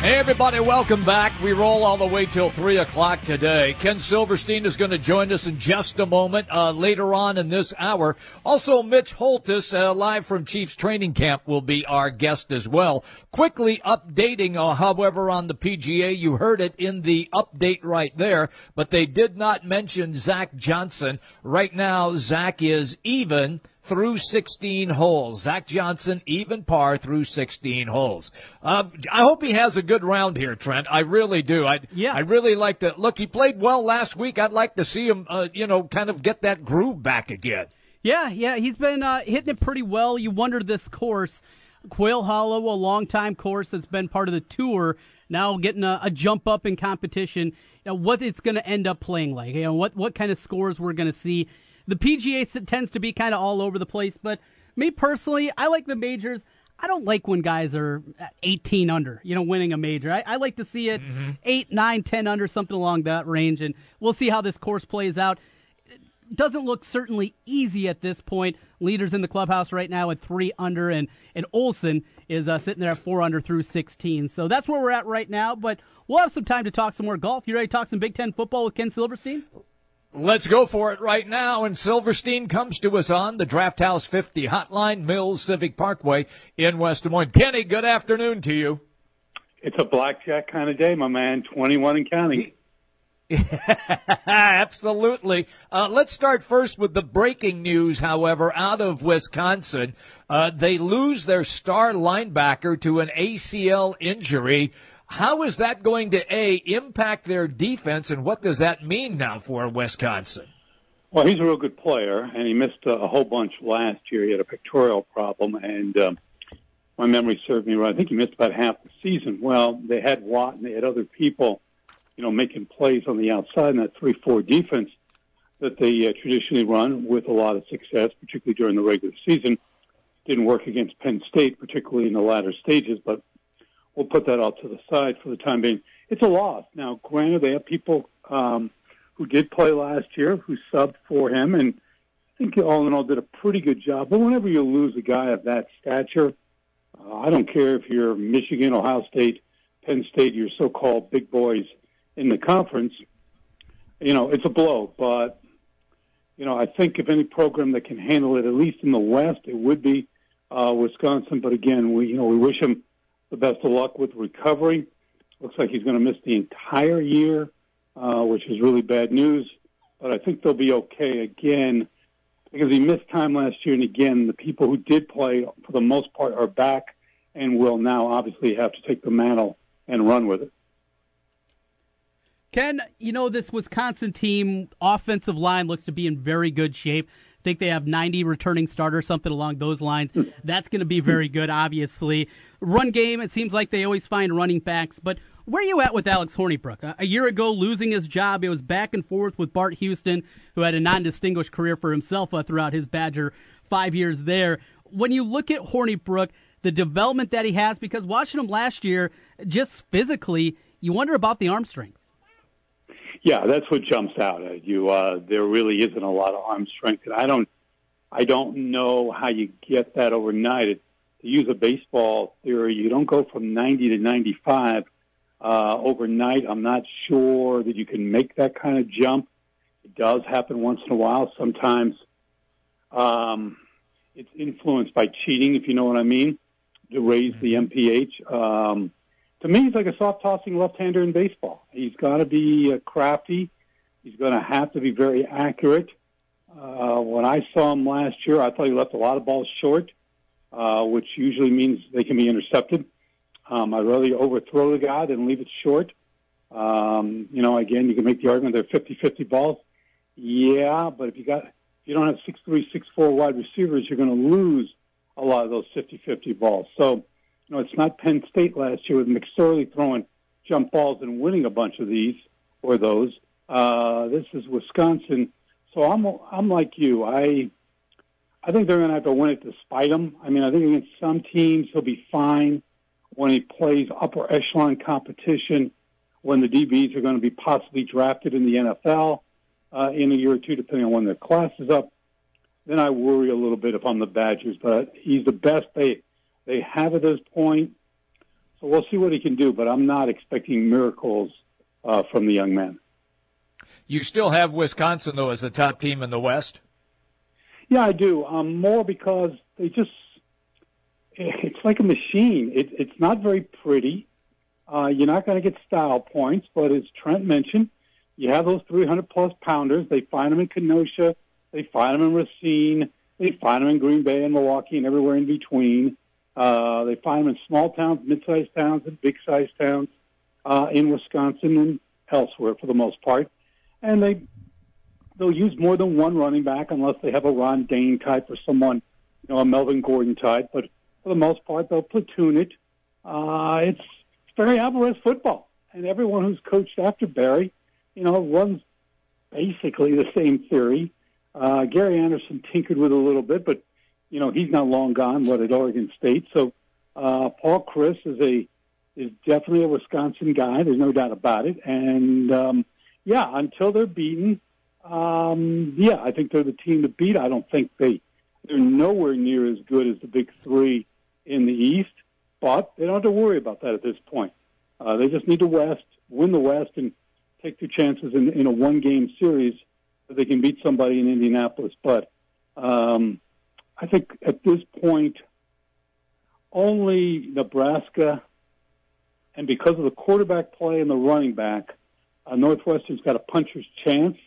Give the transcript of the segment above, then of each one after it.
Hey, everybody, welcome back. We roll all the way till 3 o'clock today. Ken Silverstein is going to join us in just a moment uh, later on in this hour. Also, Mitch Holthus, uh, live from Chiefs training camp, will be our guest as well. Quickly updating, uh, however, on the PGA. You heard it in the update right there, but they did not mention Zach Johnson. Right now, Zach is even through 16 holes. Zach Johnson, even par through 16 holes. Um, I hope he has a good round here, Trent. I really do. I, yeah. I really like to look. He played well last week. I'd like to see him, uh, you know, kind of get that groove back again. Yeah, yeah, he's been uh, hitting it pretty well. You wonder this course, Quail Hollow, a long-time course that's been part of the tour, now getting a, a jump up in competition. You know, what it's going to end up playing like. You know, what what kind of scores we're going to see the PGA tends to be kind of all over the place, but me personally, I like the majors. I don't like when guys are 18 under, you know, winning a major. I, I like to see it mm-hmm. 8, 9, 10 under, something along that range, and we'll see how this course plays out. It doesn't look certainly easy at this point. Leaders in the clubhouse right now at 3 under, and, and Olson is uh, sitting there at 4 under through 16. So that's where we're at right now, but we'll have some time to talk some more golf. You ready to talk some Big Ten football with Ken Silverstein? Let's go for it right now. And Silverstein comes to us on the Draft House 50 Hotline Mills Civic Parkway in West Des Moines. Kenny, good afternoon to you. It's a blackjack kind of day, my man. 21 and counting. Absolutely. Uh, let's start first with the breaking news, however, out of Wisconsin. Uh, they lose their star linebacker to an ACL injury. How is that going to a impact their defense, and what does that mean now for Wisconsin? Well, he's a real good player, and he missed a, whole bunch last year. He had a pectoral problem, and um, my memory served me right. I think he missed about half the season. Well, they had Watt and they had other people, you know, making plays on the outside in that three-four defense that they uh, traditionally run with a lot of success, particularly during the regular season. Didn't work against Penn State, particularly in the latter stages, but we'll put that all to the side for the time being. It's a loss. Now, granted, they have people um, who did play last year who subbed for him, and I think all in all did a pretty good job. But whenever you lose a guy of that stature, uh, I don't care if you're Michigan, Ohio State, Penn State, your so-called big boys in the conference. You know, it's a blow, but you know, I think if any program that can handle it, at least in the West, it would be uh, Wisconsin. But again, we you know we wish him the best of luck with recovery. Looks like he's going to miss the entire year, uh, which is really bad news. But I think they'll be okay again because he missed time last year. And again, the people who did play, for the most part, are back and will now obviously have to take the mantle and run with it. Ken, you know, this Wisconsin team offensive line looks to be in very good shape think they have 90 returning starters, something along those lines. That's going to be very good, obviously. Run game, it seems like they always find running backs, but where are you at with Alex Hornibrook? A year ago, losing his job, it was back and forth with Bart Houston, who had a non-distinguished career for himself uh, throughout his Badger five years there. When you look at Hornibrook, the development that he has, because watching him last year, just physically, you wonder about the arm strength. Yeah, that's what jumps out at you. Uh, there really isn't a lot of arm strength, and I don't, I don't know how you get that overnight. It, to use a baseball theory, you don't go from 90 to 95 uh, overnight. I'm not sure that you can make that kind of jump. It does happen once in a while. Sometimes um, it's influenced by cheating, if you know what I mean, to raise the MPH. Um, to me, he's like a soft tossing left hander in baseball. He's got to be uh, crafty. He's going to have to be very accurate. Uh, when I saw him last year, I thought he left a lot of balls short, uh, which usually means they can be intercepted. Um, I'd rather overthrow the guy than leave it short. Um, you know, again, you can make the argument they're 50-50 balls. Yeah, but if you got if you don't have six three, six four wide receivers, you're going to lose a lot of those 50-50 balls. So you know, it's not Penn State last year with McSorley throwing jump balls and winning a bunch of these or those. Uh, this is Wisconsin. So I'm, I'm like you. I, I think they're going to have to win it despite him. I mean, I think against some teams he'll be fine when he plays upper echelon competition. when the DBs are going to be possibly drafted in the NFL uh, in a year or two, depending on when their class is up, then I worry a little bit if I'm the Badgers. But he's the best they they have at this point, so we'll see what he can do. But I'm not expecting miracles uh, from the young man. You still have Wisconsin though as the top team in the West. Yeah, I do. Um, more because they just it's like a machine. It, it's not very pretty. Uh, you're not going to get style points, but as Trent mentioned, you have those 300 plus pounders. They find them in Kenosha. They find them in Racine. They find them in Green Bay and Milwaukee and everywhere in between. Uh, they find them in small towns, mid-sized towns, and big-sized towns uh, in Wisconsin and elsewhere for the most part. And they they'll use more than one running back unless they have a Ron Dayne type or someone, you know, a Melvin Gordon type. But for the most part, they'll platoon it. Uh, it's Barry Alvarez football, and everyone who's coached after Barry, you know, runs basically the same theory. Uh, Gary Anderson tinkered with it a little bit, but you know he's not long gone. What at Oregon State? So uh, Paul Chryst is a is definitely a Wisconsin guy. There's no doubt about it. And um, yeah, until they're beaten, um, yeah, I think they're the team to beat. I don't think they they're nowhere near as good as the big three in the East. But they don't have to worry about that at this point. Uh, they just need to West, win the West, and take their chances in, in a one-game series so they can beat somebody in Indianapolis. But um, I think at this point, only Nebraska, and because of the quarterback play and the running back, uh, Northwestern's got a puncher's chance.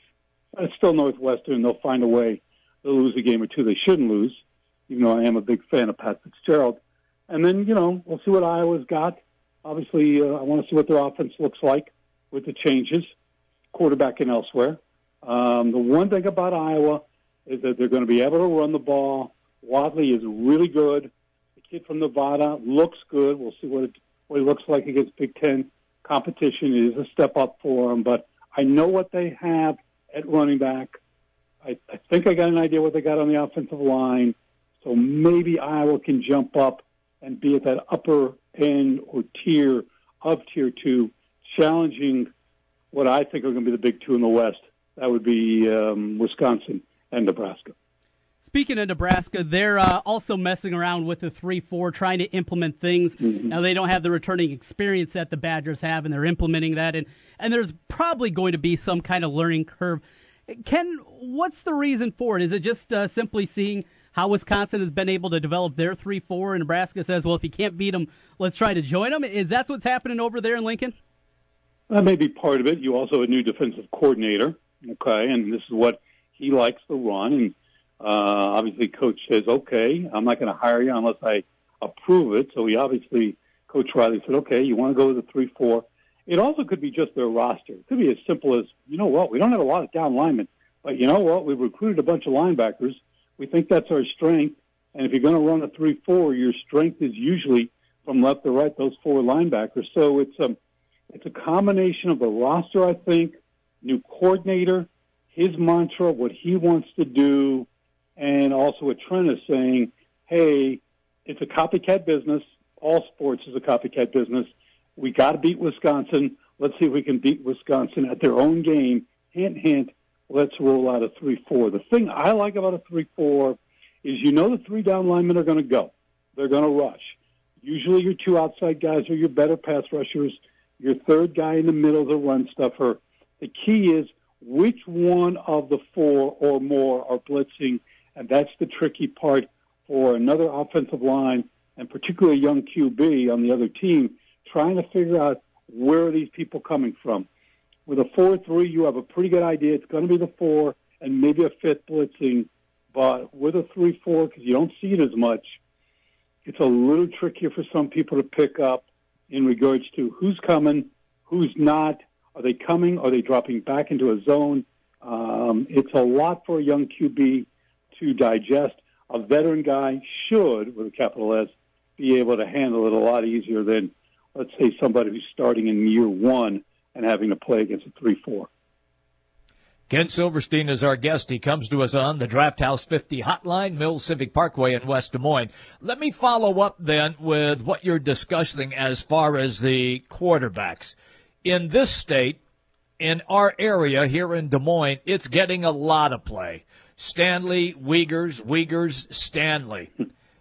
It's still Northwestern. They'll find a way They'll lose a game or two they shouldn't lose, even though I am a big fan of Pat Fitzgerald. And then, you know, we'll see what Iowa's got. Obviously, uh, I want to see what their offense looks like with the changes, quarterback and elsewhere. Um, the one thing about Iowa is that they're going to be able to run the ball. Wadley is really good. The kid from Nevada looks good. We'll see what it, what he looks like against Big Ten competition. It is a step up for him, but I know what they have at running back. I, I think I got an idea what they got on the offensive line. So maybe Iowa can jump up and be at that upper end or tier of tier two, challenging what I think are going to be the big two in the West. That would be um, Wisconsin and Nebraska. Speaking of Nebraska, they're uh, also messing around with the 3 4, trying to implement things. Mm-hmm. Now, they don't have the returning experience that the Badgers have, and they're implementing that. And, and there's probably going to be some kind of learning curve. Ken, what's the reason for it? Is it just uh, simply seeing how Wisconsin has been able to develop their 3 4, and Nebraska says, well, if you can't beat them, let's try to join them. Is that what's happening over there in Lincoln? That may be part of it. You also have a new defensive coordinator, okay, and this is what he likes to run. And uh, obviously, coach says, okay, I'm not going to hire you unless I approve it. So he obviously, Coach Riley said, okay, you want to go with the 3 4. It also could be just their roster. It could be as simple as, you know what, we don't have a lot of down linemen, but you know what, we've recruited a bunch of linebackers we think that's our strength. And if you're going to run a 3-4, your strength is usually from left to right, those four linebackers. So it's a, it's a combination of the roster, I think, new coordinator, his mantra, what he wants to do, and also what Trent is saying, hey, it's a copycat business. All sports is a copycat business. We got to beat Wisconsin. Let's see if we can beat Wisconsin at their own game. Hint, hint let's roll out a 3-4. The thing I like about a 3-4 is you know the three down linemen are going to go. They're going to rush. Usually your two outside guys are your better pass rushers. Your third guy in the middle is a run stuffer. The key is which one of the four or more are blitzing, and that's the tricky part for another offensive line and particularly a young QB on the other team, trying to figure out where are these people coming from. With a 4-3, you have a pretty good idea. It's going to be the 4 and maybe a fifth blitzing. But with a 3-4, because you don't see it as much, it's a little trickier for some people to pick up in regards to who's coming, who's not. Are they coming? Are they dropping back into a zone? Um, it's a lot for a young QB to digest. A veteran guy should, with a capital S, be able to handle it a lot easier than, let's say, somebody who's starting in year one and having to play against a 3-4. Ken Silverstein is our guest. He comes to us on the Draft House 50 hotline, Mills Civic Parkway in West Des Moines. Let me follow up then with what you're discussing as far as the quarterbacks. in this state, in our area here in Des Moines, it's getting a lot of play. Stanley, Wiegers, Wiegers, Stanley.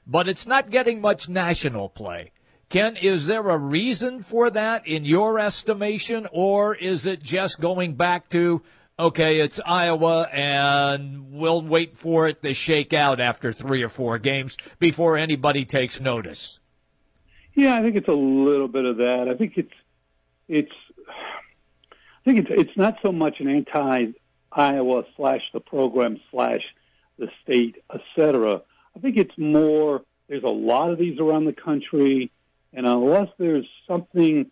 But it's not getting much national play. Ken, is there a reason for that in your estimation, or is it just going back to, okay, it's Iowa and we'll wait for it to shake out after three or four games before anybody takes notice? Yeah, I think it's a little bit of that. I think it's, it's, I think it's, it's not so much an anti Iowa slash the program slash the state, et cetera. I think it's more, there's a lot of these around the country. And unless there's something,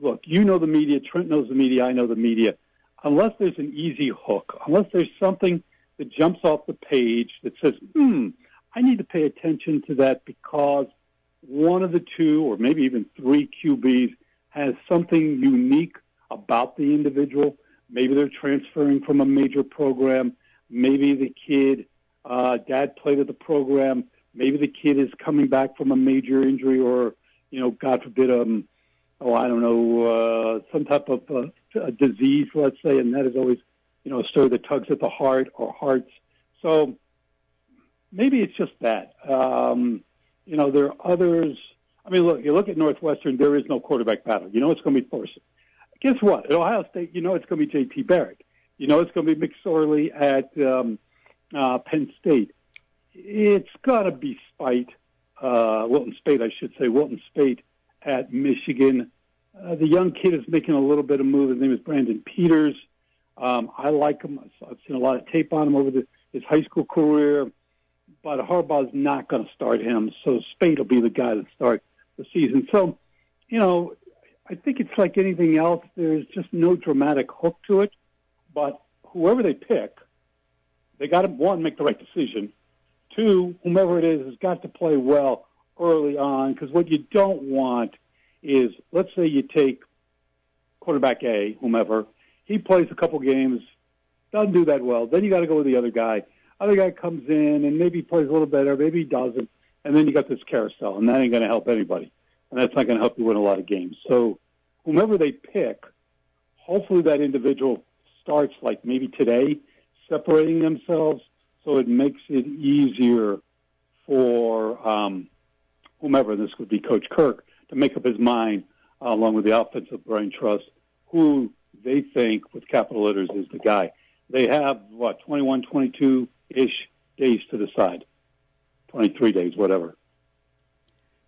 look, you know the media, Trent knows the media, I know the media. Unless there's an easy hook, unless there's something that jumps off the page that says, hmm, I need to pay attention to that because one of the two or maybe even three QBs has something unique about the individual. Maybe they're transferring from a major program. Maybe the kid, uh, dad played at the program. Maybe the kid is coming back from a major injury or, you know, God forbid, um, oh, I don't know, uh, some type of uh, disease, let's say, and that is always, you know, a story that tugs at the heart or hearts. So maybe it's just that. Um, you know, there are others. I mean, look, you look at Northwestern, there is no quarterback battle. You know it's going to be Thorson guess what? At Ohio State, you know it's going to be J.T. Barrett. You know it's going to be McSorley at um, uh, Penn State. It's got to be Spite, uh, Wilton Speight, I should say, Wilton Speight at Michigan. Uh, the young kid is making a little bit of move. His name is Brandon Peters. Um, I like him. I've seen a lot of tape on him over the, his high school career, but Harbaugh's not going to start him. So Speight will be the guy to start the season. So, you know, I think it's like anything else. There's just no dramatic hook to it. But whoever they pick, they got to one make the right decision. Two, whomever it is has got to play well early on because what you don't want is, let's say you take quarterback A, whomever, he plays a couple games, doesn't do that well. Then you got to go with the other guy. Other guy comes in and maybe plays a little better, maybe he doesn't, and then you got this carousel, and that ain't going to help anybody and that's not going to help you win a lot of games. So, whomever they pick, hopefully that individual starts like maybe today, separating themselves, so it makes it easier for um, whomever this would be, Coach Kirk, to make up his mind uh, along with the offensive brain trust who they think with capital letters is the guy. They have what 21, 22 ish days to decide, 23 days, whatever.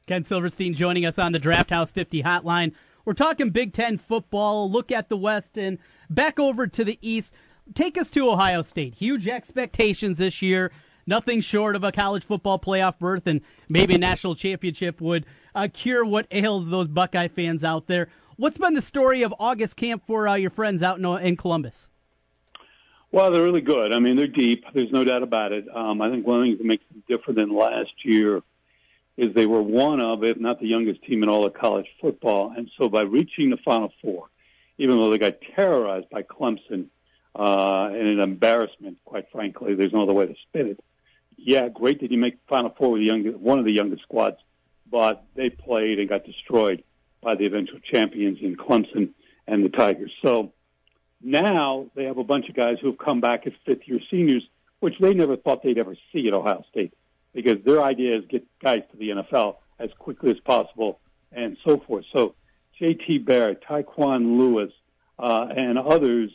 Ken Silverstein joining us on the Draft House 50 hotline. We're talking Big Ten football, look at the West, and back over to the East. Take us to Ohio State. Huge expectations this year. Nothing short of a college football playoff berth and maybe a national championship would uh, cure what ails those Buckeye fans out there. What's been the story of August camp for uh, your friends out in, in Columbus? Well, they're really good. I mean, they're deep. There's no doubt about it. Um, I think one thing that makes them different than last year is they were one of, if not the youngest team in all of college football. And so by reaching the Final Four, even though they got terrorized by Clemson, uh, and an embarrassment, quite frankly, there's no other way to spin it. Yeah, great that you make Final Four with the young, one of the youngest squads, but they played and got destroyed by the eventual champions in Clemson and the Tigers. So now they have a bunch of guys who have come back as fifth year seniors, which they never thought they'd ever see at Ohio State because their idea is get guys to the NFL as quickly as possible and so forth. So J.T. Barrett, Tyquan Lewis, uh, and others,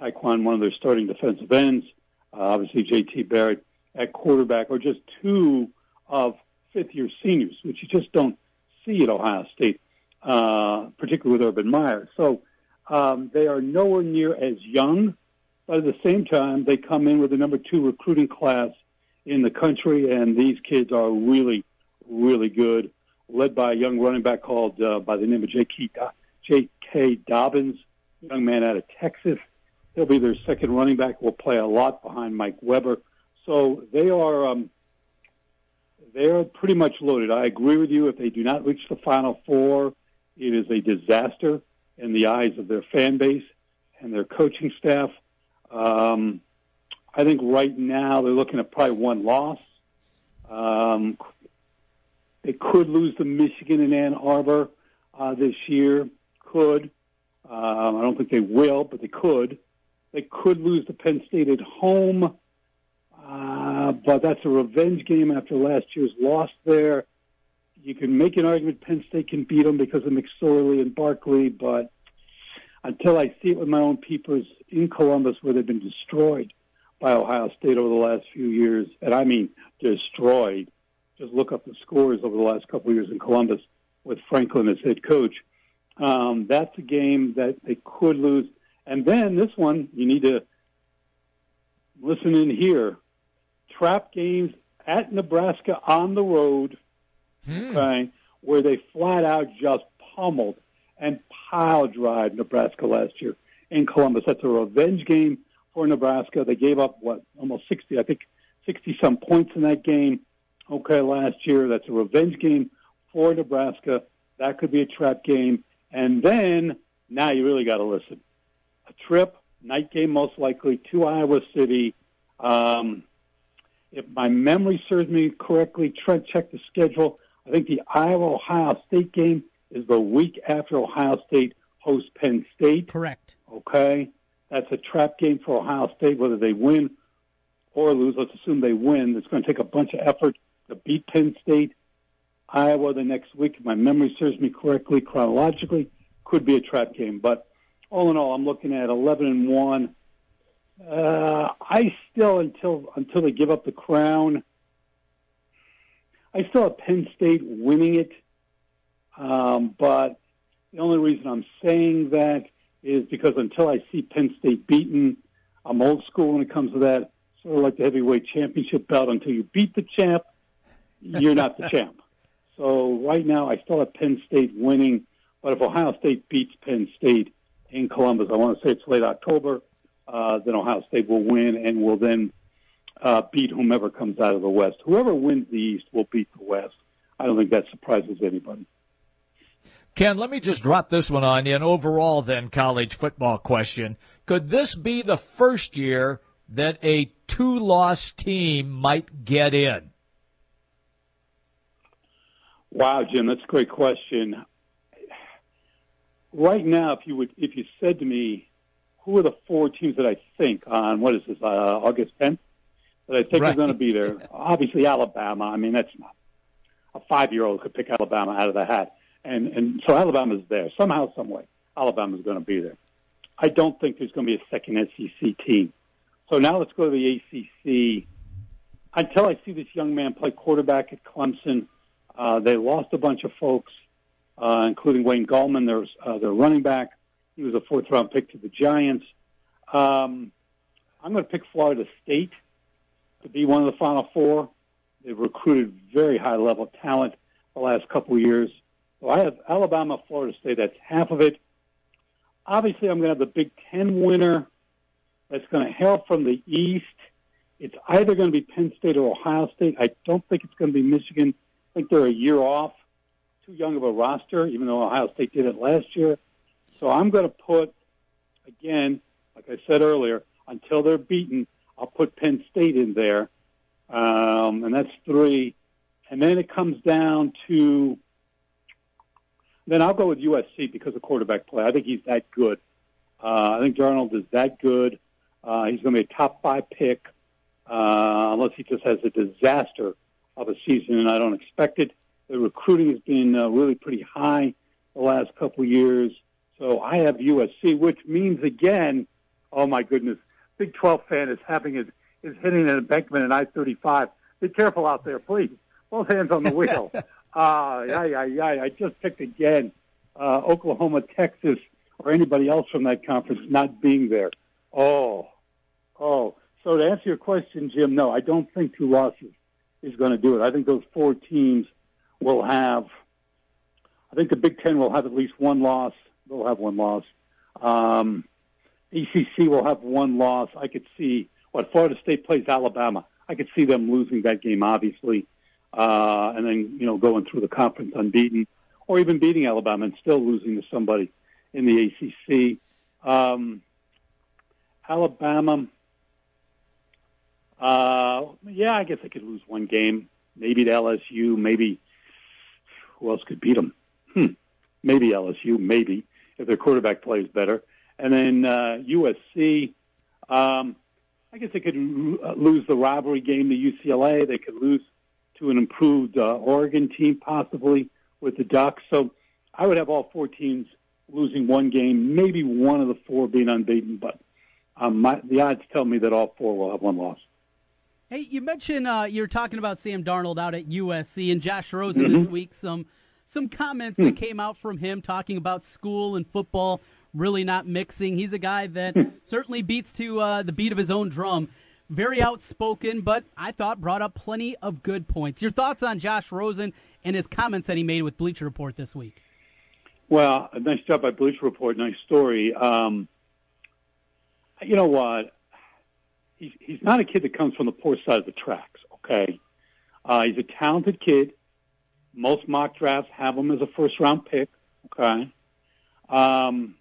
Tyquan, one of their starting defensive ends, uh, obviously J.T. Barrett at quarterback, are just two of fifth-year seniors, which you just don't see at Ohio State, uh, particularly with Urban Meyer. So um, they are nowhere near as young, but at the same time, they come in with the number two recruiting class in the country, and these kids are really, really good. Led by a young running back called uh, by the name of J.K. J.K. Dobbins, young man out of Texas. He'll be their second running back. Will play a lot behind Mike Weber. So they are um, they are pretty much loaded. I agree with you. If they do not reach the Final Four, it is a disaster in the eyes of their fan base and their coaching staff. Um, I think right now they're looking at probably one loss. Um, they could lose to Michigan and Ann Arbor uh, this year. Could. Um, I don't think they will, but they could. They could lose to Penn State at home, uh, but that's a revenge game after last year's loss there. You can make an argument Penn State can beat them because of McSorley and Barkley, but until I see it with my own peepers in Columbus where they've been destroyed by Ohio State over the last few years, and I mean destroyed. Just look up the scores over the last couple of years in Columbus with Franklin as head coach. Um, that's a game that they could lose. And then this one, you need to listen in here. Trap games at Nebraska on the road, hmm. okay, where they flat out just pummeled and pile drive Nebraska last year in Columbus. That's a revenge game for Nebraska. They gave up what almost sixty, I think, sixty some points in that game. Okay, last year. That's a revenge game for Nebraska. That could be a trap game. And then now you really got to listen. A trip, night game most likely to Iowa City. Um, if my memory serves me correctly, Trent check the schedule. I think the Iowa Ohio State game is the week after Ohio State hosts Penn State. Correct. Okay. That's a trap game for Ohio State, whether they win or lose. Let's assume they win. It's going to take a bunch of effort to beat Penn State. Iowa the next week, if my memory serves me correctly, chronologically, could be a trap game. But all in all, I'm looking at 11 and one. Uh, I still until until they give up the crown. I still have Penn State winning it, um, but the only reason I'm saying that is because until I see Penn State beaten, I'm old school when it comes to that. Sort of like the heavyweight championship belt. Until you beat the champ, you're not the champ. So right now, I still have Penn State winning. But if Ohio State beats Penn State in Columbus, I want to say it's late October, uh, then Ohio State will win and will then uh, beat whomever comes out of the West. Whoever wins the East will beat the West. I don't think that surprises anybody. Ken, let me just drop this one on you. An overall, then, college football question. Could this be the first year that a two loss team might get in? Wow, Jim, that's a great question. Right now, if you would, if you said to me, who are the four teams that I think on what is this uh, August 10th that I think right. are going to be there? Obviously, Alabama. I mean, that's not a five-year-old could pick Alabama out of the hat, and and so Alabama's there somehow, some way. Alabama's going to be there. I don't think there's going to be a second SEC team. So now let's go to the ACC. Until I see this young man play quarterback at Clemson, uh, they lost a bunch of folks, uh, including Wayne Gallman, their, uh, their running back. He was a fourth round pick to the Giants. Um, I'm going to pick Florida State to be one of the Final Four. They've recruited very high level talent the last couple of years. So I have Alabama, Florida State. That's half of it. Obviously, I'm going to have the Big Ten winner. That's going to hail from the East. It's either going to be Penn State or Ohio State. I don't think it's going to be Michigan I think they're a year off, too young of a roster, even though Ohio State did it last year. So I'm going to put, again, like I said earlier, until they're beaten, I'll put Penn State in there, um, and that's three. And then it comes down to, then I'll go with USC because of quarterback play. I think he's that good. Uh, I think Darnold is that good. Uh, he's going to be a top five pick, uh, unless he just has a disaster of a season, and I don't expect it. The recruiting has been uh, really pretty high the last couple years. So I have USC, which means again, oh my goodness, Big 12 fan is having it is hitting an embankment in I-35. Be careful out there, please. Both hands on the wheel. uh, yeah, yeah, yeah. I just picked again uh, Oklahoma, Texas, or anybody else from that conference not being there. Oh, oh. So to answer your question, Jim, no, I don't think two losses is going to do it. I think those four teams will have. I think the Big Ten will have at least one loss. They'll have one loss. Um, ACC will have one loss. I could see what Florida State plays Alabama. I could see them losing that game, obviously, uh, and then you know going through the conference unbeaten, or even beating Alabama and still losing to somebody in the ACC. Um, Alabama. Uh, yeah, I guess they could lose one game. Maybe to LSU. Maybe who else could beat them? Hmm. Maybe LSU. Maybe if their quarterback plays better. And then uh, USC, um, I guess they could uh, lose the rivalry game to UCLA. They could lose to an improved uh, Oregon team, possibly with the Ducks. So I would have all four teams losing one game, maybe one of the four being unbeaten. But um, my, the odds tell me that all four will have one loss. Hey, you mentioned uh, you're talking about Sam Darnold out at USC and Josh Rosen mm-hmm. this week. Some some comments mm. that came out from him talking about school and football really not mixing. He's a guy that hmm. certainly beats to uh, the beat of his own drum. Very outspoken, but I thought brought up plenty of good points. Your thoughts on Josh Rosen and his comments that he made with Bleacher Report this week? Well, nice job by Bleacher Report. Nice story. Um, you know what? He's, he's not a kid that comes from the poor side of the tracks. Okay, uh, he's a talented kid. Most mock drafts have him as a first round pick. Okay. Um,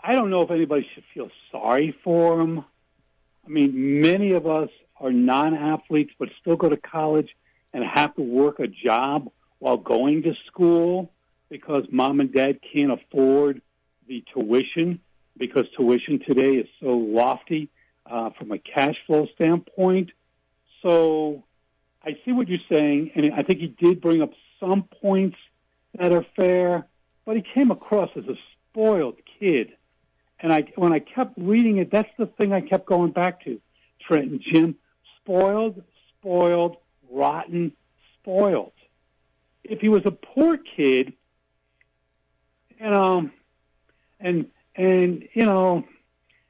I don't know if anybody should feel sorry for him. I mean, many of us are non-athletes but still go to college and have to work a job while going to school because mom and dad can't afford the tuition because tuition today is so lofty uh, from a cash flow standpoint. So I see what you're saying, and I think he did bring up some points that are fair, but he came across as a spoiled kid and I, when I kept reading it, that's the thing I kept going back to. Trent and Jim, spoiled, spoiled, rotten, spoiled. If he was a poor kid, you um, know, and and you know,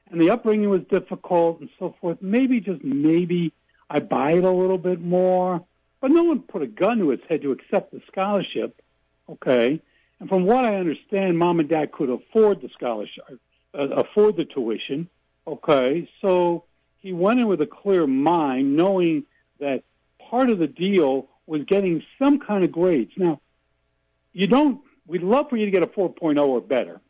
and the upbringing was difficult and so forth, maybe just maybe I buy it a little bit more. But no one put a gun to his head to accept the scholarship. Okay. And from what I understand, mom and dad could afford the scholarship Uh, afford the tuition. Okay, so he went in with a clear mind, knowing that part of the deal was getting some kind of grades. Now, you don't. We'd love for you to get a 4.0 or better,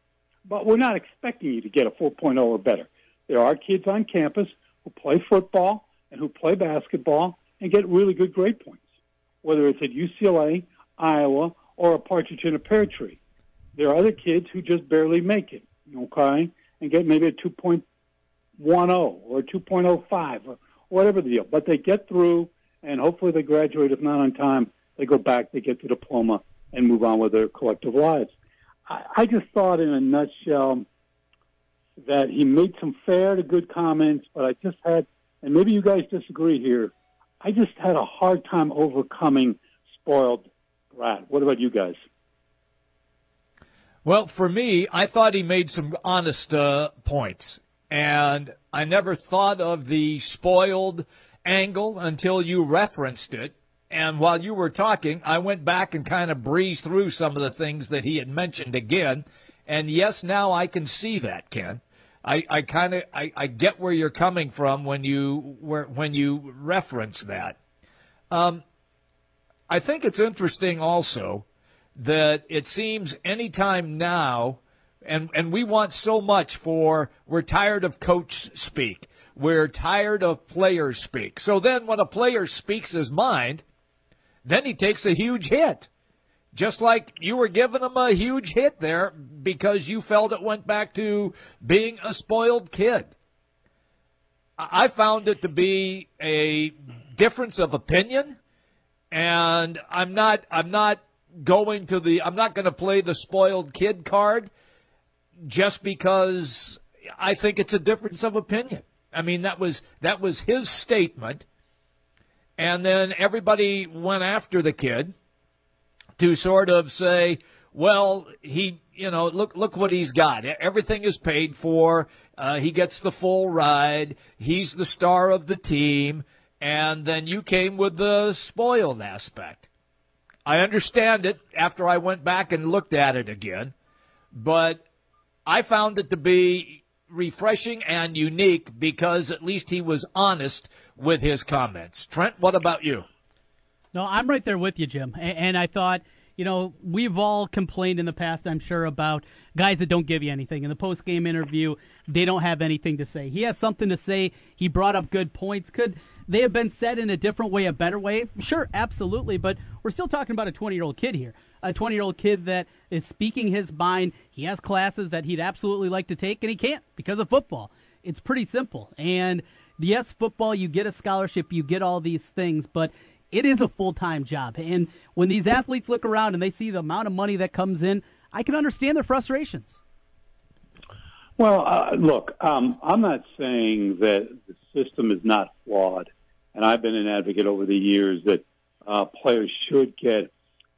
but we're not expecting you to get a 4.0 or better. There are kids on campus who play football and who play basketball and get really good grade points, whether it's at UCLA, Iowa, or a partridge in a pear tree. There are other kids who just barely make it okay, and get maybe a 2.10 or 2.05 or whatever the deal. But they get through, and hopefully they graduate. If not on time, they go back, they get the diploma, and move on with their collective lives. I, I just thought, in a nutshell, that he made some fair to good comments, but I just had, and maybe you guys disagree here, I just had a hard time overcoming spoiled brat. What about you guys? Well, for me, I thought he made some honest uh, points, and I never thought of the spoiled angle until you referenced it. And while you were talking, I went back and kind of breezed through some of the things that he had mentioned again. And yes, now I can see that, Ken. I, I kind of I, I get where you're coming from when you where, when you reference that. Um, I think it's interesting also that it seems anytime now, and, and we want so much for, we're tired of coach speak. We're tired of players speak. So then when a player speaks his mind, then he takes a huge hit. Just like you were giving him a huge hit there because you felt it went back to being a spoiled kid. I found it to be a difference of opinion, and I'm not, I'm not going to the I'm not going to play the spoiled kid card just because I think it's a difference of opinion. I mean that was that was his statement and then everybody went after the kid to sort of say, well, he, you know, look look what he's got. Everything is paid for. Uh, he gets the full ride. He's the star of the team. And then you came with the spoiled aspect. I understand it after I went back and looked at it again, but I found it to be refreshing and unique because at least he was honest with his comments. Trent, what about you? No, I'm right there with you, Jim. And I thought you know, we've all complained in the past, I'm sure, about guys that don't give you anything. In the post game interview, they don't have anything to say. He has something to say. He brought up good points. Could they have been said in a different way, a better way? Sure, absolutely. But we're still talking about a 20 year old kid here. A 20 year old kid that is speaking his mind. He has classes that he'd absolutely like to take, and he can't because of football. It's pretty simple. And yes, football, you get a scholarship, you get all these things, but it is a full time job. And when these athletes look around and they see the amount of money that comes in, I can understand their frustrations. Well, uh, look, um, I'm not saying that the system is not flawed, and I've been an advocate over the years that uh, players should get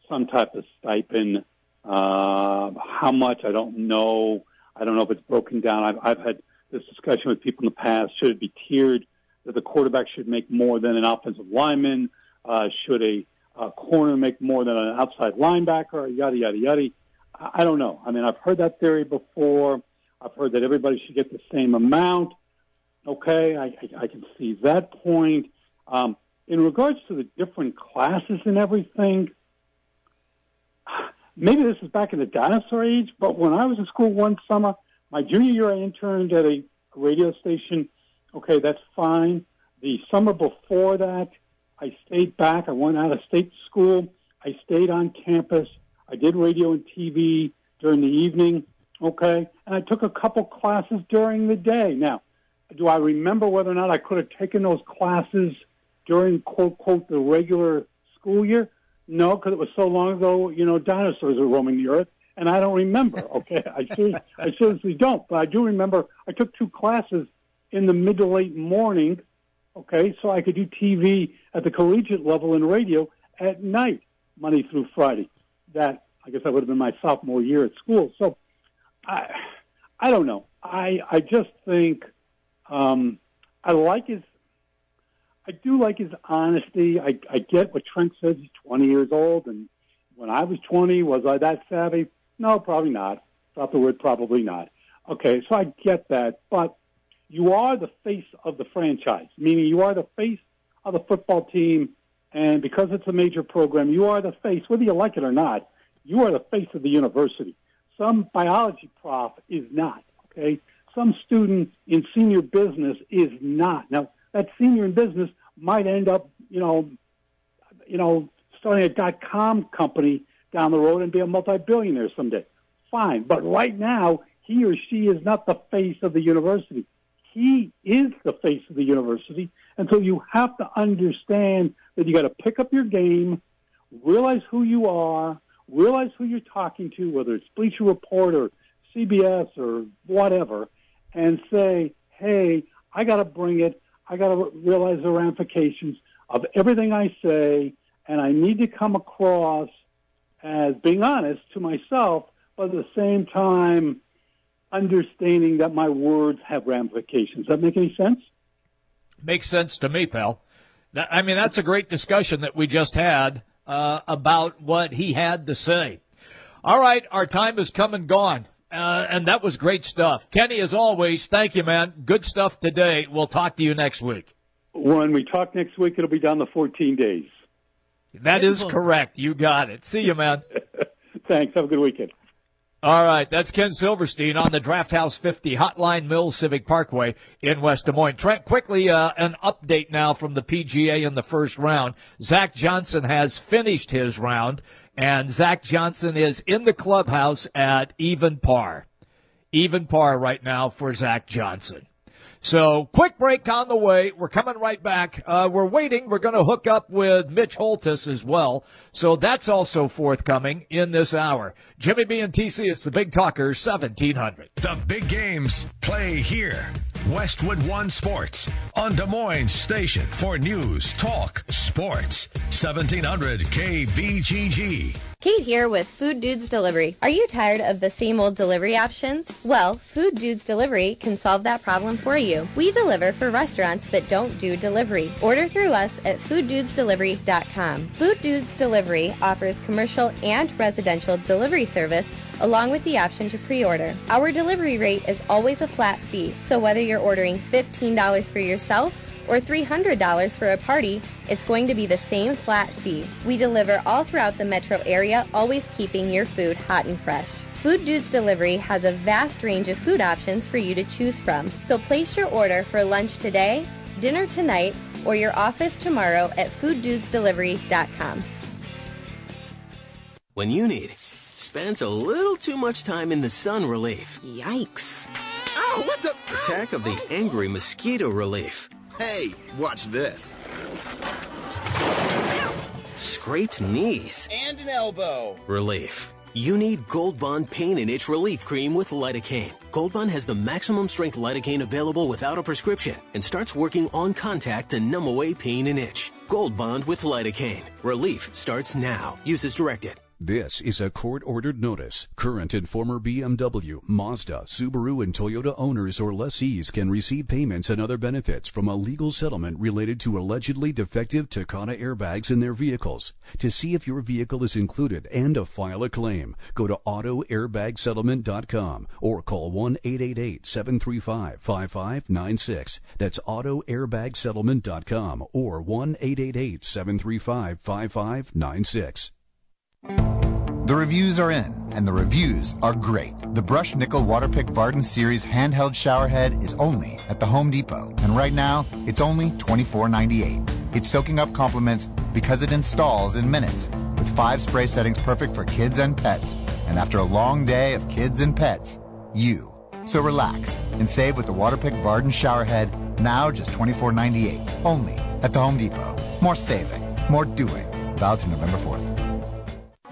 some type of stipend. Uh, how much I don't know. I don't know if it's broken down. I've, I've had this discussion with people in the past. Should it be tiered? That the quarterback should make more than an offensive lineman? Uh, should a, a corner make more than an outside linebacker? Yada yada yada. I don't know. I mean, I've heard that theory before. I've heard that everybody should get the same amount. Okay, I, I, I can see that point. Um, in regards to the different classes and everything, maybe this is back in the dinosaur age, but when I was in school one summer, my junior year, I interned at a radio station. Okay, that's fine. The summer before that, I stayed back. I went out of state school. I stayed on campus. I did radio and TV during the evening. Okay. And I took a couple classes during the day. Now, do I remember whether or not I could have taken those classes during quote, quote, the regular school year? No, because it was so long ago, you know, dinosaurs were roaming the earth. And I don't remember. Okay. I, seriously, I seriously don't. But I do remember I took two classes in the mid to late morning Okay, so I could do TV at the collegiate level and radio at night, Monday through Friday. That I guess that would have been my sophomore year at school. So I, I don't know. I I just think um, I like his. I do like his honesty. I, I get what Trent says. He's 20 years old, and when I was 20, was I that savvy? No, probably not. Drop the word probably not. Okay, so I get that, but you are the face of the franchise, meaning you are the face of the football team. And because it's a major program, you are the face, whether you like it or not, you are the face of the university. Some biology prof is not, okay? Some student in senior business is not. Now, that senior in business might end up, you know, you know, starting a dot com company down the road and be a multi-billionaire someday. Fine. But right now, he or she is not the face of the university he is the face of the university. And so you have to understand that you got to pick up your game, realize who you are, realize who you're talking to, whether it's Bleacher Report or CBS or whatever, and say, hey, I got to bring it. I got to realize the ramifications of everything I say, and I need to come across as being honest to myself, but at the same time, understanding that my words have ramifications. Does that make any sense? Makes sense to me, pal. I mean, that's a great discussion that we just had uh, about what he had to say. All right, our time has come and gone. Uh, and that was great stuff. Kenny, as always, thank you, man. Good stuff today. We'll talk to you next week. When we talk next week, it'll be down to 14 days. That is correct. You got it. See you, man. Thanks. Have a good weekend. All right, that's Ken Silverstein on the Draft House 50 Hotline Mills Civic Parkway in West Des Moines. Trent, quickly, uh, an update now from the PGA in the first round. Zach Johnson has finished his round, and Zach Johnson is in the clubhouse at even par. Even par right now for Zach Johnson. So, quick break on the way. We're coming right back. Uh, we're waiting. We're going to hook up with Mitch Holthus as well. So that's also forthcoming in this hour. Jimmy B and TC, it's the Big Talker 1700. The big games play here. Westwood One Sports on Des Moines Station for news, talk, sports. 1700 KBGG. Kate here with Food Dudes Delivery. Are you tired of the same old delivery options? Well, Food Dudes Delivery can solve that problem for you. We deliver for restaurants that don't do delivery. Order through us at fooddudesdelivery.com. Food Dudes Delivery offers commercial and residential delivery service along with the option to pre-order. Our delivery rate is always a flat fee, so whether you're ordering $15 for yourself or $300 for a party, it's going to be the same flat fee. We deliver all throughout the metro area, always keeping your food hot and fresh. Food Dudes Delivery has a vast range of food options for you to choose from. So place your order for lunch today, dinner tonight, or your office tomorrow at fooddudesdelivery.com. When you need spends a little too much time in the sun relief. Yikes. Ow, what the? Attack of the angry mosquito relief. Hey, watch this. Scraped knees. And an elbow. Relief. You need Gold Bond Pain and Itch Relief Cream with lidocaine. Gold Bond has the maximum strength lidocaine available without a prescription and starts working on contact to numb away pain and itch. Gold Bond with lidocaine. Relief starts now. Use as directed. This is a court ordered notice. Current and former BMW, Mazda, Subaru, and Toyota owners or lessees can receive payments and other benefits from a legal settlement related to allegedly defective Takata airbags in their vehicles. To see if your vehicle is included and to file a claim, go to AutoAirbagSettlement.com or call 1 888 735 5596. That's AutoAirbagSettlement.com or 1 888 735 5596. The reviews are in, and the reviews are great. The Brush Nickel Waterpik Varden Series handheld showerhead is only at the Home Depot, and right now it's only $24.98. It's soaking up compliments because it installs in minutes, with five spray settings perfect for kids and pets. And after a long day of kids and pets, you. So relax and save with the Waterpik Varden showerhead, now just $24.98, only at the Home Depot. More saving, more doing. Valid through November 4th.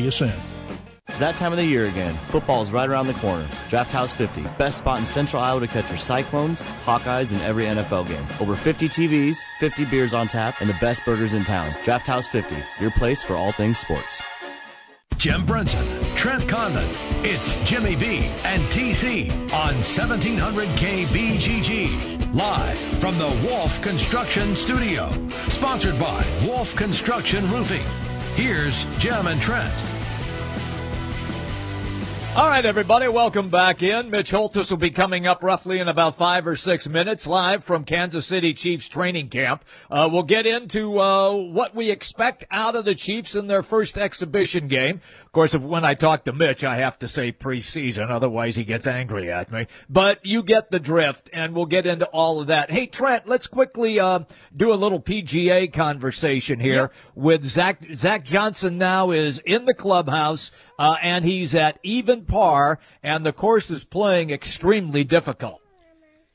you soon. It's that time of the year again. Football's right around the corner. Draft House 50, best spot in Central Iowa to catch your Cyclones, Hawkeyes, and every NFL game. Over 50 TVs, 50 beers on tap, and the best burgers in town. Draft House 50, your place for all things sports. Jim Brunson, Trent Condon. It's Jimmy B and TC on 1700 KBGG. Live from the Wolf Construction Studio. Sponsored by Wolf Construction Roofing. Here's Jim and Trent. All right, everybody, welcome back in. Mitch Holthus will be coming up roughly in about five or six minutes live from Kansas City Chiefs training camp. Uh, we'll get into uh, what we expect out of the Chiefs in their first exhibition game. Of course, if, when I talk to Mitch, I have to say preseason, otherwise he gets angry at me. But you get the drift, and we'll get into all of that. Hey, Trent, let's quickly uh, do a little PGA conversation here Yep. with Zach. Zach Johnson now is in the clubhouse. Uh, and he's at even par, and the course is playing extremely difficult.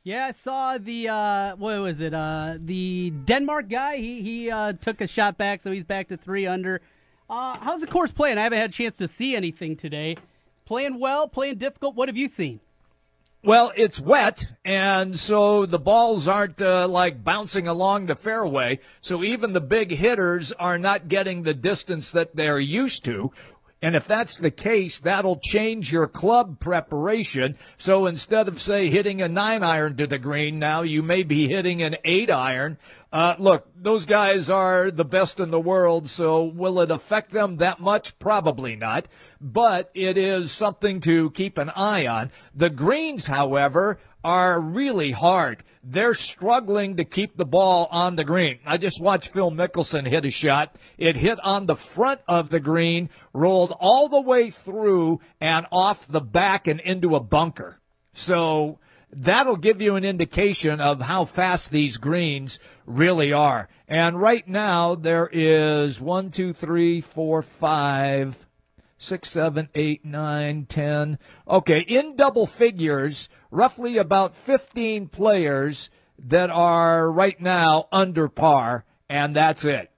Yeah, I saw the uh, what was it? Uh, the Denmark guy. He he uh, took a shot back, so he's back to three under. Uh, how's the course playing? I haven't had a chance to see anything today. Playing well, playing difficult. What have you seen? Well, it's wet, and so the balls aren't uh, like bouncing along the fairway. So even the big hitters are not getting the distance that they're used to. And if that's the case, that'll change your club preparation. So instead of, say, hitting a nine iron to the green, now you may be hitting an eight iron. Uh, look, those guys are the best in the world, so will it affect them that much? Probably not. But it is something to keep an eye on. The greens, however, are really hard. They're struggling to keep the ball on the green. I just watched Phil Mickelson hit a shot. It hit on the front of the green, rolled all the way through and off the back and into a bunker. So that'll give you an indication of how fast these greens really are. And right now there is one, two, three, four, five, six, seven, eight, nine, ten. Okay, in double figures, roughly about 15 players that are right now under par, and that's it.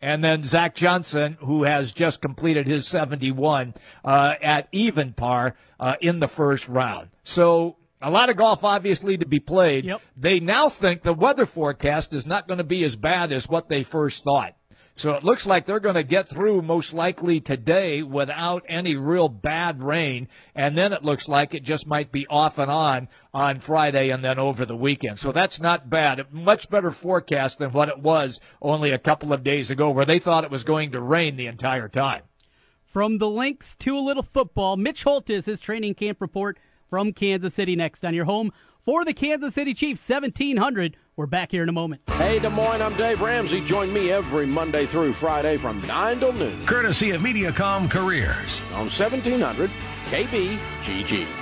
And then Zach Johnson, who has just completed his 71 uh, at even par uh, in the first round. So a lot of golf, obviously, to be played. Yep. They now think the weather forecast is not going to be as bad as what they first thought. So it looks like they're going to get through most likely today without any real bad rain. And then it looks like it just might be off and on on Friday and then over the weekend. So that's not bad. Much better forecast than what it was only a couple of days ago where they thought it was going to rain the entire time. From the links to a little football, Mitch Holthus, his training camp report from Kansas City next on your home for the Kansas City Chiefs, 1700. We're back here in a moment. Hey, Des Moines, I'm Dave Ramsey. Join me every Monday through Friday from 9 till noon. Courtesy of Mediacom Careers. On 1700 KBGG.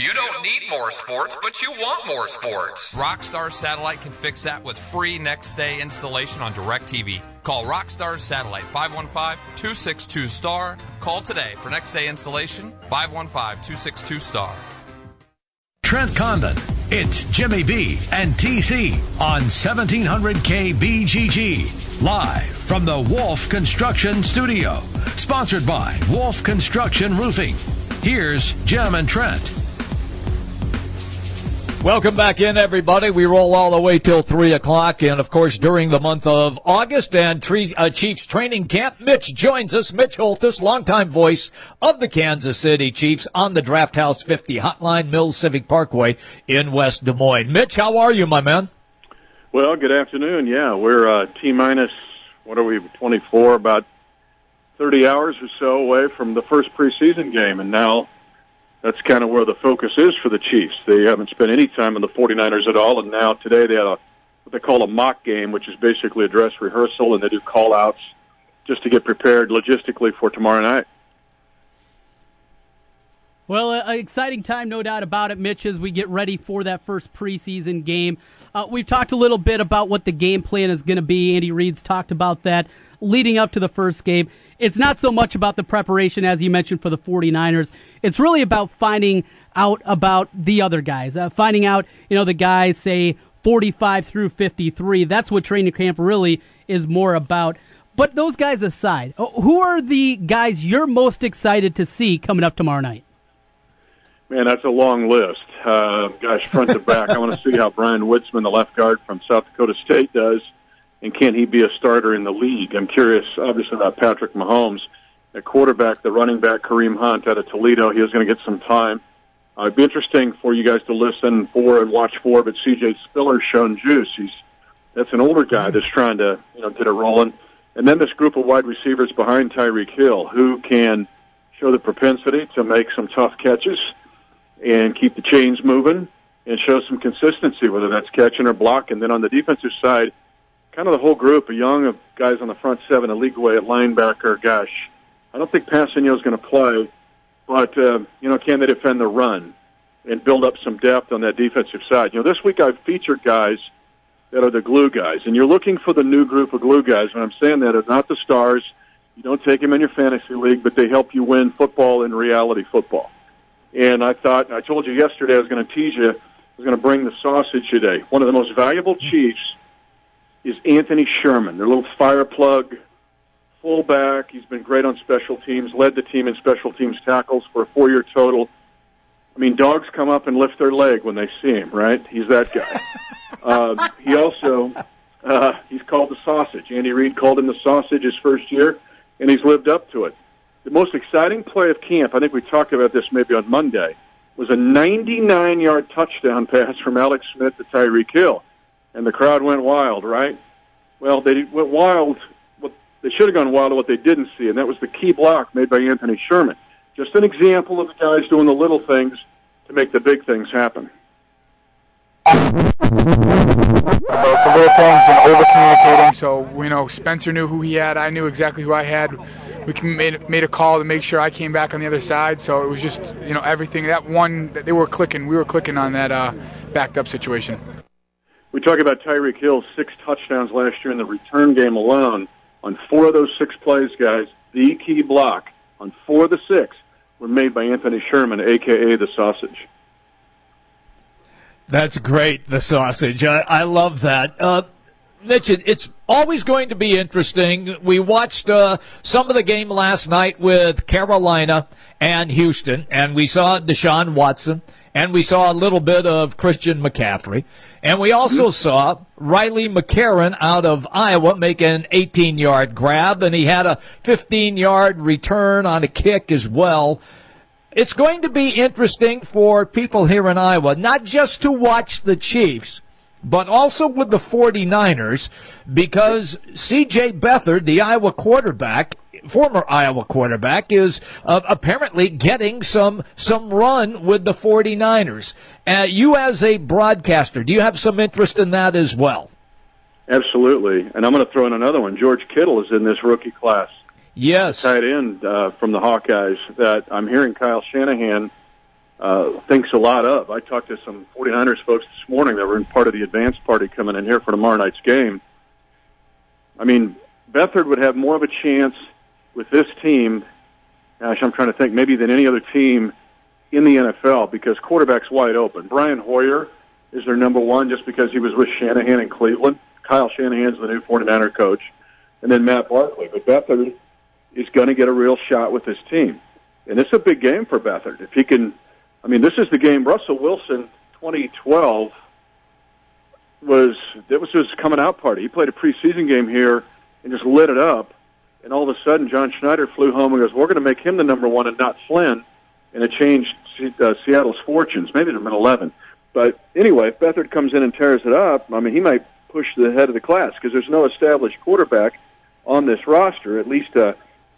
You don't need more sports, but you want more sports. Rockstar Satellite can fix that with free next day installation on DirecTV. Call Rockstar Satellite 515-262-STAR. Call today for next day installation 515-262-STAR. Trent Condon. It's Jimmy B and TC on 1700 KBGG. Live from the Wolf Construction Studio. Sponsored by Wolf Construction Roofing. Here's Jim and Trent. Welcome back in, everybody. We roll all the way till 3 o'clock. And, of course, during the month of August and tre- uh, Chiefs training camp, Mitch joins us. Mitch Holthus, longtime voice of the Kansas City Chiefs on the Draft House 50 Hotline Mills Civic Parkway in West Des Moines. Mitch, how are you, my man? Well, good afternoon. Yeah, we're uh, T minus, what are we, 24, about 30 hours or so away from the first preseason game. And now that's kind of where the focus is for the Chiefs. They haven't spent any time on the 49ers at all, and now today they had a what they call a mock game, which is basically a dress rehearsal, and they do call outs just to get prepared logistically for tomorrow night. Well, an exciting time, no doubt about it, Mitch, as we get ready for that first preseason game. Uh, we've talked a little bit about what the game plan is going to be. Andy Reid's talked about that leading up to the first game. It's not so much about the preparation, as you mentioned, for the 49ers. It's really about finding out about the other guys, uh, finding out, you know, the guys, say, 45 through 53. That's what training camp really is more about. But those guys aside, uh, who are the guys you're most excited to see coming up tomorrow night? Man, that's a long list. Uh, gosh, front to back. I want to see how Bryan Witzmann, the left guard from South Dakota State, does and can he be a starter in the league? I'm curious, obviously, about Patrick Mahomes. At quarterback, the running back Kareem Hunt out of Toledo, he is going to get some time. Uh, it'd be interesting for you guys to listen for and watch for, but CJ Spiller shown juice. He's that's an older guy that's trying to you know get it rolling. And then this group of wide receivers behind Tyreek Hill who can show the propensity to make some tough catches and keep the chains moving and show some consistency, whether that's catching or blocking. Then on the defensive side, kind of the whole group, a young of guys on the front seven, a league way at linebacker. Gosh, I don't think Kpassagnon is going to play, but uh, you know, can they defend the run and build up some depth on that defensive side? You know, this week I've featured guys that are the glue guys, and you're looking for the new group of glue guys. When I'm saying that, are not the stars. You don't take them in your fantasy league, but they help you win football in reality football. And I thought, I told you yesterday I was going to tease you, I was going to bring the sausage today. One of the most valuable Chiefs is Anthony Sherman, their little fire plug fullback. He's been great on special teams, led the team in special teams tackles for a four-year total. I mean, dogs come up and lift their leg when they see him, right? He's that guy. uh, he also, uh, he's called the sausage. Andy Reid called him the sausage his first year, and he's lived up to it. The most exciting play of camp, I think we talked about this maybe on Monday, was a 99-yard touchdown pass from Alex Smith to Tyreek Hill, and the crowd went wild, right? Well, they went wild. What they should have gone wild at what they didn't see, and that was the key block made by Anthony Sherman. Just an example of the guys doing the little things to make the big things happen. The little things and over communicating. So you know, Spencer knew who he had. I knew exactly who I had. We made made a call to make sure I came back on the other side. So it was just you know everything. That one, they were clicking. We were clicking on that uh, backed up situation. We talk about Tyreek Hill's six touchdowns last year in the return game alone. On four of those six plays, guys, the key block on four of the six were made by Anthony Sherman, aka the Sausage. That's great, the sausage. I, I love that. Uh, Mitch, it's always going to be interesting. We watched uh, some of the game last night with Carolina and Houston, and we saw Deshaun Watson, and we saw a little bit of Christian McCaffrey, and we also mm-hmm. saw Riley McCarron out of Iowa make an 18 yard grab, and he had a 15 yard return on a kick as well it's going to be interesting for people here in Iowa, not just to watch the Chiefs, but also with the 49ers, because C.J. Beathard, the Iowa quarterback, former Iowa quarterback, is uh, apparently getting some some run with the 49ers. Uh, you, as a broadcaster, do you have some interest in that as well? Absolutely, and I'm going to throw in another one. George Kittle is in this rookie class. Yes. Tight end uh, from the Hawkeyes that I'm hearing Kyle Shanahan uh, thinks a lot of. I talked to some 49ers folks this morning that were in part of the advance party coming in here for tomorrow night's game. I mean, Beathard would have more of a chance with this team, gosh, I'm trying to think, maybe than any other team in the NFL because quarterback's wide open. Brian Hoyer is their number one just because he was with Shanahan in Cleveland. Kyle Shanahan's the new 49er coach. And then Matt Barkley. But Beathard is going to get a real shot with his team. And it's a big game for Beathard. If he can, I mean, this is the game. Russell Wilson, 2012, was it was his coming out party. He played a preseason game here and just lit it up. And all of a sudden, John Schneider flew home and goes, "We're going to make him the number one and not Flynn," and it changed uh, Seattle's fortunes. Maybe they've been 11. But anyway, if Beathard comes in and tears it up, I mean, he might push the head of the class because there's no established quarterback on this roster, at least uh,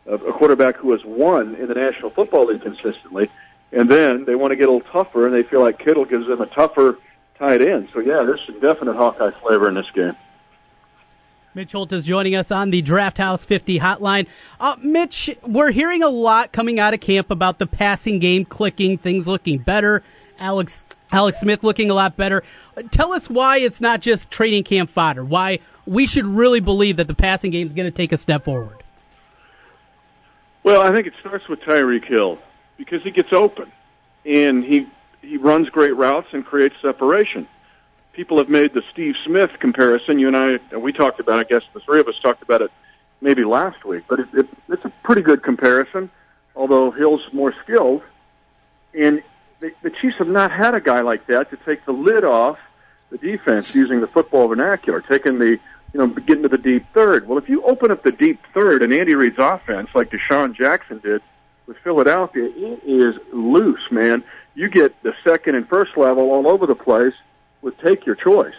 a quarterback who has won in the National Football League consistently. And then they want to get a little tougher, and they feel like Kittle gives them a tougher tight end. So, yeah, there's some definite Hawkeye flavor in this game. Mitch Holthus joining us on the Draft House 50 hotline. Uh, Mitch, we're hearing a lot coming out of camp about the passing game clicking, things looking better. Alex Alex Smith looking a lot better. Tell us why it's not just training camp fodder. Why we should really believe that the passing game is going to take a step forward. Well, I think it starts with Tyreek Hill because he gets open and he he runs great routes and creates separation. People have made the Steve Smith comparison. You and I, we talked about. I guess the three of us talked about it maybe last week, but it, it, it's a pretty good comparison. Although Hill's more skilled, and the, the Chiefs have not had a guy like that to take the lid off the defense using the football vernacular, taking the you know, get into the deep third. Well, if you open up the deep third and Andy Reid's offense, like DeSean Jackson did with Philadelphia, it is loose, man. You get the second and first level all over the place with take your choice.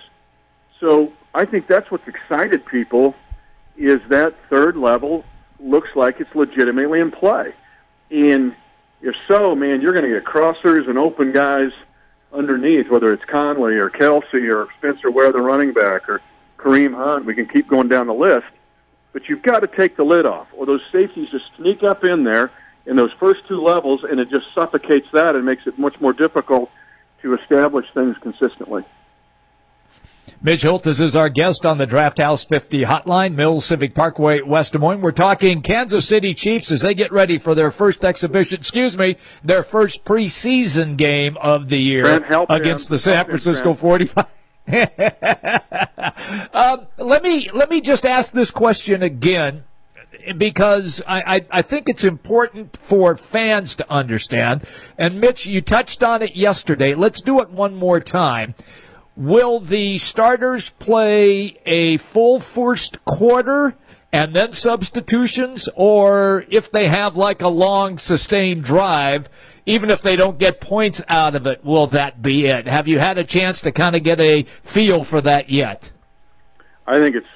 So I think that's what's excited people is that third level looks like it's legitimately in play. And if so, man, you're going to get crossers and open guys underneath, whether it's Conley or Kelce or Spencer Ware, the running back, or Kareem Hunt. We can keep going down the list. But you've got to take the lid off, or those safeties just sneak up in there in those first two levels, and it just suffocates that and makes it much more difficult to establish things consistently. Mitch Holthus is our guest on the Draft House 50 hotline, Mills Civic Parkway, West Des Moines. We're talking Kansas City Chiefs as they get ready for their first exhibition, excuse me, their first preseason game of the year Trent, against him. the San Help Francisco him, 45. um, let me let me just ask this question again because I, I, I, think it's important for fans to understand. And Mitch, you touched on it yesterday. Let's do it one more time. Will the starters play a full first quarter and then substitutions, or if they have like a long sustained drive, even if they don't get points out of it, will that be it? Have you had a chance to kind of get a feel for that yet? I think it's,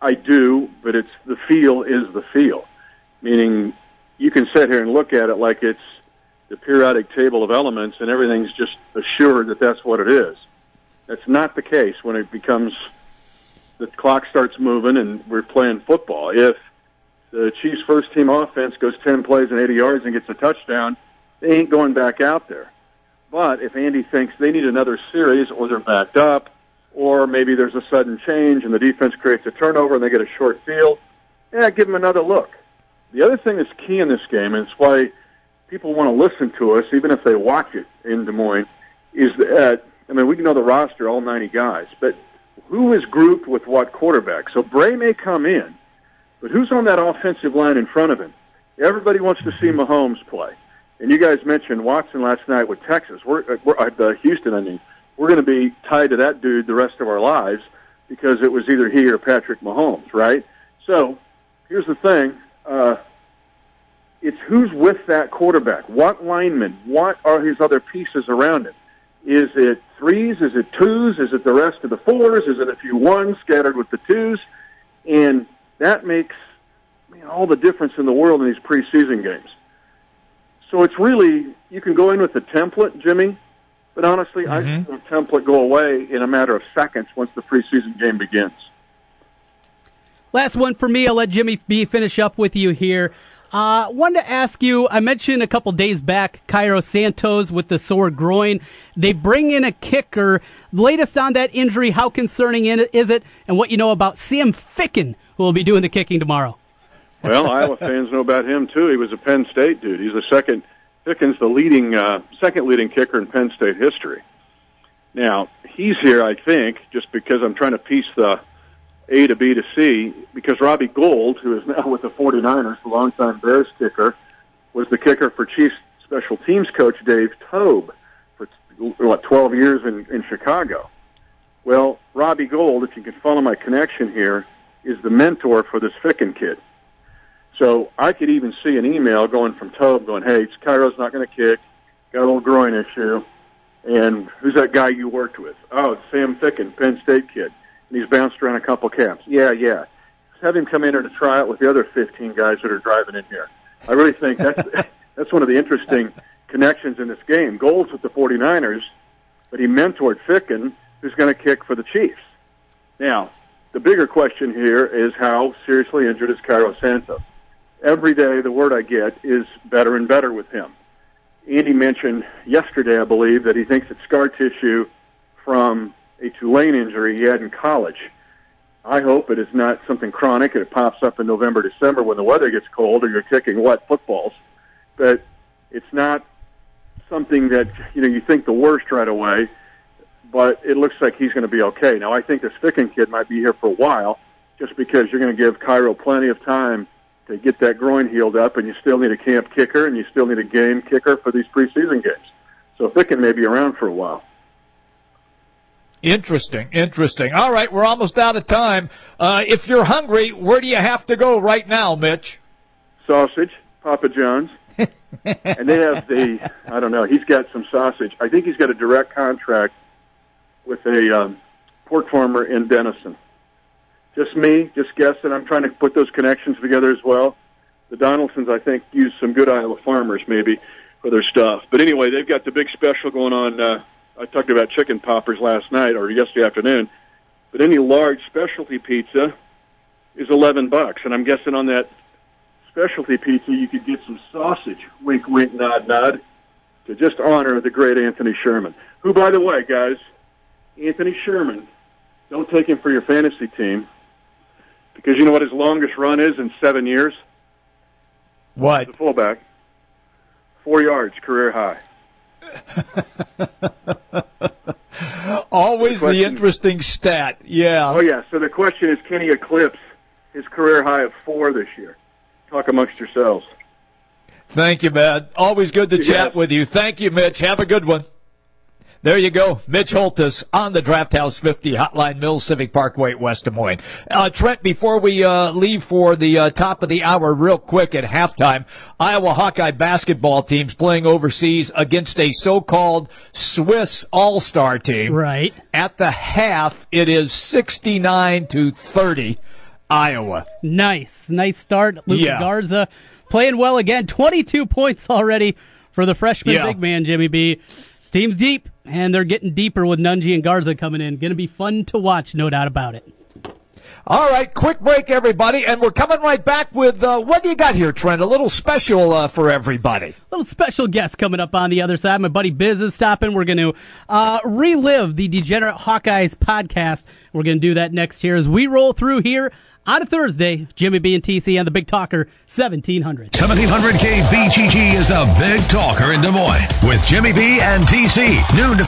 I do, but it's the feel is the feel. Meaning you can sit here and look at it like it's the periodic table of elements and everything's just assured that that's what it is. That's not the case when it becomes the clock starts moving and we're playing football. If the Chiefs' first team offense goes 10 plays and 80 yards and gets a touchdown, they ain't going back out there. But if Andy thinks they need another series or they're backed up or maybe there's a sudden change and the defense creates a turnover and they get a short field, yeah, give them another look. The other thing that's key in this game, and it's why people want to listen to us, even if they watch it in Des Moines, is that, I mean, we can know the roster, all 90 guys, but who is grouped with what quarterback? So Bray may come in, but who's on that offensive line in front of him? Everybody wants to see Mahomes play. And you guys mentioned Watson last night with Texas. We're, we're uh, Houston, I mean we're going to be tied to that dude the rest of our lives because it was either he or Patrick Mahomes, right? So here's the thing. Uh, it's who's with that quarterback. What linemen? What are his other pieces around him? Is it threes? Is it twos? Is it the rest of the fours? Is it a few ones scattered with the twos? And that makes I mean, all the difference in the world in these preseason games. So it's really, you can go in with the template, Jimmy, but honestly, mm-hmm. I see the template go away in a matter of seconds once the preseason game begins. Last one for me. I'll let Jimmy B finish up with you here. Uh, wanted to ask you, I mentioned a couple days back, Cairo Santos with the sore groin. They bring in a kicker. Latest on that injury, how concerning is it, and what you know about Sam Ficken, who will be doing the kicking tomorrow? Well, Iowa fans know about him too. He was a Penn State dude. He's the second Pickens, the leading, uh, second leading kicker in Penn State history. Now, he's here, I think, just because I'm trying to piece the A to B to C, because Robbie Gould, who is now with the 49ers, the longtime Bears kicker, was the kicker for Chiefs special teams coach Dave Toub for, what, 12 years in, in Chicago. Well, Robbie Gould, if you can follow my connection here, is the mentor for this Ficken kid. So I could even see an email going from Toub going, hey, Cairo's not going to kick, got a little groin issue, and who's that guy you worked with? Oh, it's Sam Ficken, Penn State kid. And he's bounced around a couple camps. Yeah, yeah. Have him come in here to try out with the other 15 guys that are driving in here. I really think that's, that's one of the interesting connections in this game. Gould's with the 49ers, but he mentored Ficken, who's going to kick for the Chiefs. Now, the bigger question here is how seriously injured is Cairo Santos? Every day the word I get is better and better with him. Andy mentioned yesterday, I believe, that he thinks it's scar tissue from a Tulane injury he had in college. I hope it is not something chronic and it pops up in November, December when the weather gets cold or you're kicking wet footballs. But it's not something that, you know, you think the worst right away, but it looks like he's going to be okay. Now, I think this Ficken kid might be here for a while just because you're going to give Cairo plenty of time to get that groin healed up, and you still need a camp kicker, and you still need a game kicker for these preseason games. So Ficken may be around for a while. Interesting, interesting. All right, we're almost out of time. Uh, if you're hungry, where do you have to go right now, Mitch? Sausage, Papa John's. and they have the, I don't know, he's got some sausage. I think he's got a direct contract with a um, pork farmer in Denison. Just me, just guessing. I'm trying to put those connections together as well. The Donaldsons, I think, use some good Iowa farmers maybe for their stuff. But anyway, they've got the big special going on. Uh, I talked about chicken poppers last night or yesterday afternoon. But any large specialty pizza is 11 bucks, and I'm guessing on that specialty pizza you could get some sausage. Wink, wink, nod, nod. To just honor the great Anthony Sherman, who, by the way, guys, Anthony Sherman, don't take him for your fantasy team because you know what his longest run is in seven years. What? The fullback, four yards, career high. Always the, question- interesting stat. Yeah. Oh yeah. So the question is, can he eclipse his career high of four this year? Talk amongst yourselves. Thank you, man. Always good to chat with you. Thank you, Mitch. Have a good one. There you go. Mitch Holthus on the Draft House 50 Hotline Mills Civic Parkway, West Des Moines. Uh, Trent, before we uh, leave for the uh, top of the hour, real quick at halftime, Iowa Hawkeye basketball teams playing overseas against a so-called Swiss All-Star team. Right. At the half, it is 69 to 30, Iowa. Nice, nice start. Luka Yeah. Garza playing well again. 22 points already for the freshman Yeah. big man, Jimmy B. Team's deep, and they're getting deeper with Nunge and Garza coming in. Going to be fun to watch, no doubt about it. All right, quick break, everybody, and we're coming right back with uh, what do you got here, Trent? A little special uh, for everybody. little special guest coming up on the other side. My buddy Biz is stopping. We're going to uh, relive the Degenerate Hawkeyes podcast. We're going to do that next year as we roll through here on a Thursday. Jimmy B and TC and the Big Talker 1700. 1700 KBGG is the big talker in Des Moines with Jimmy B and TC. Noon to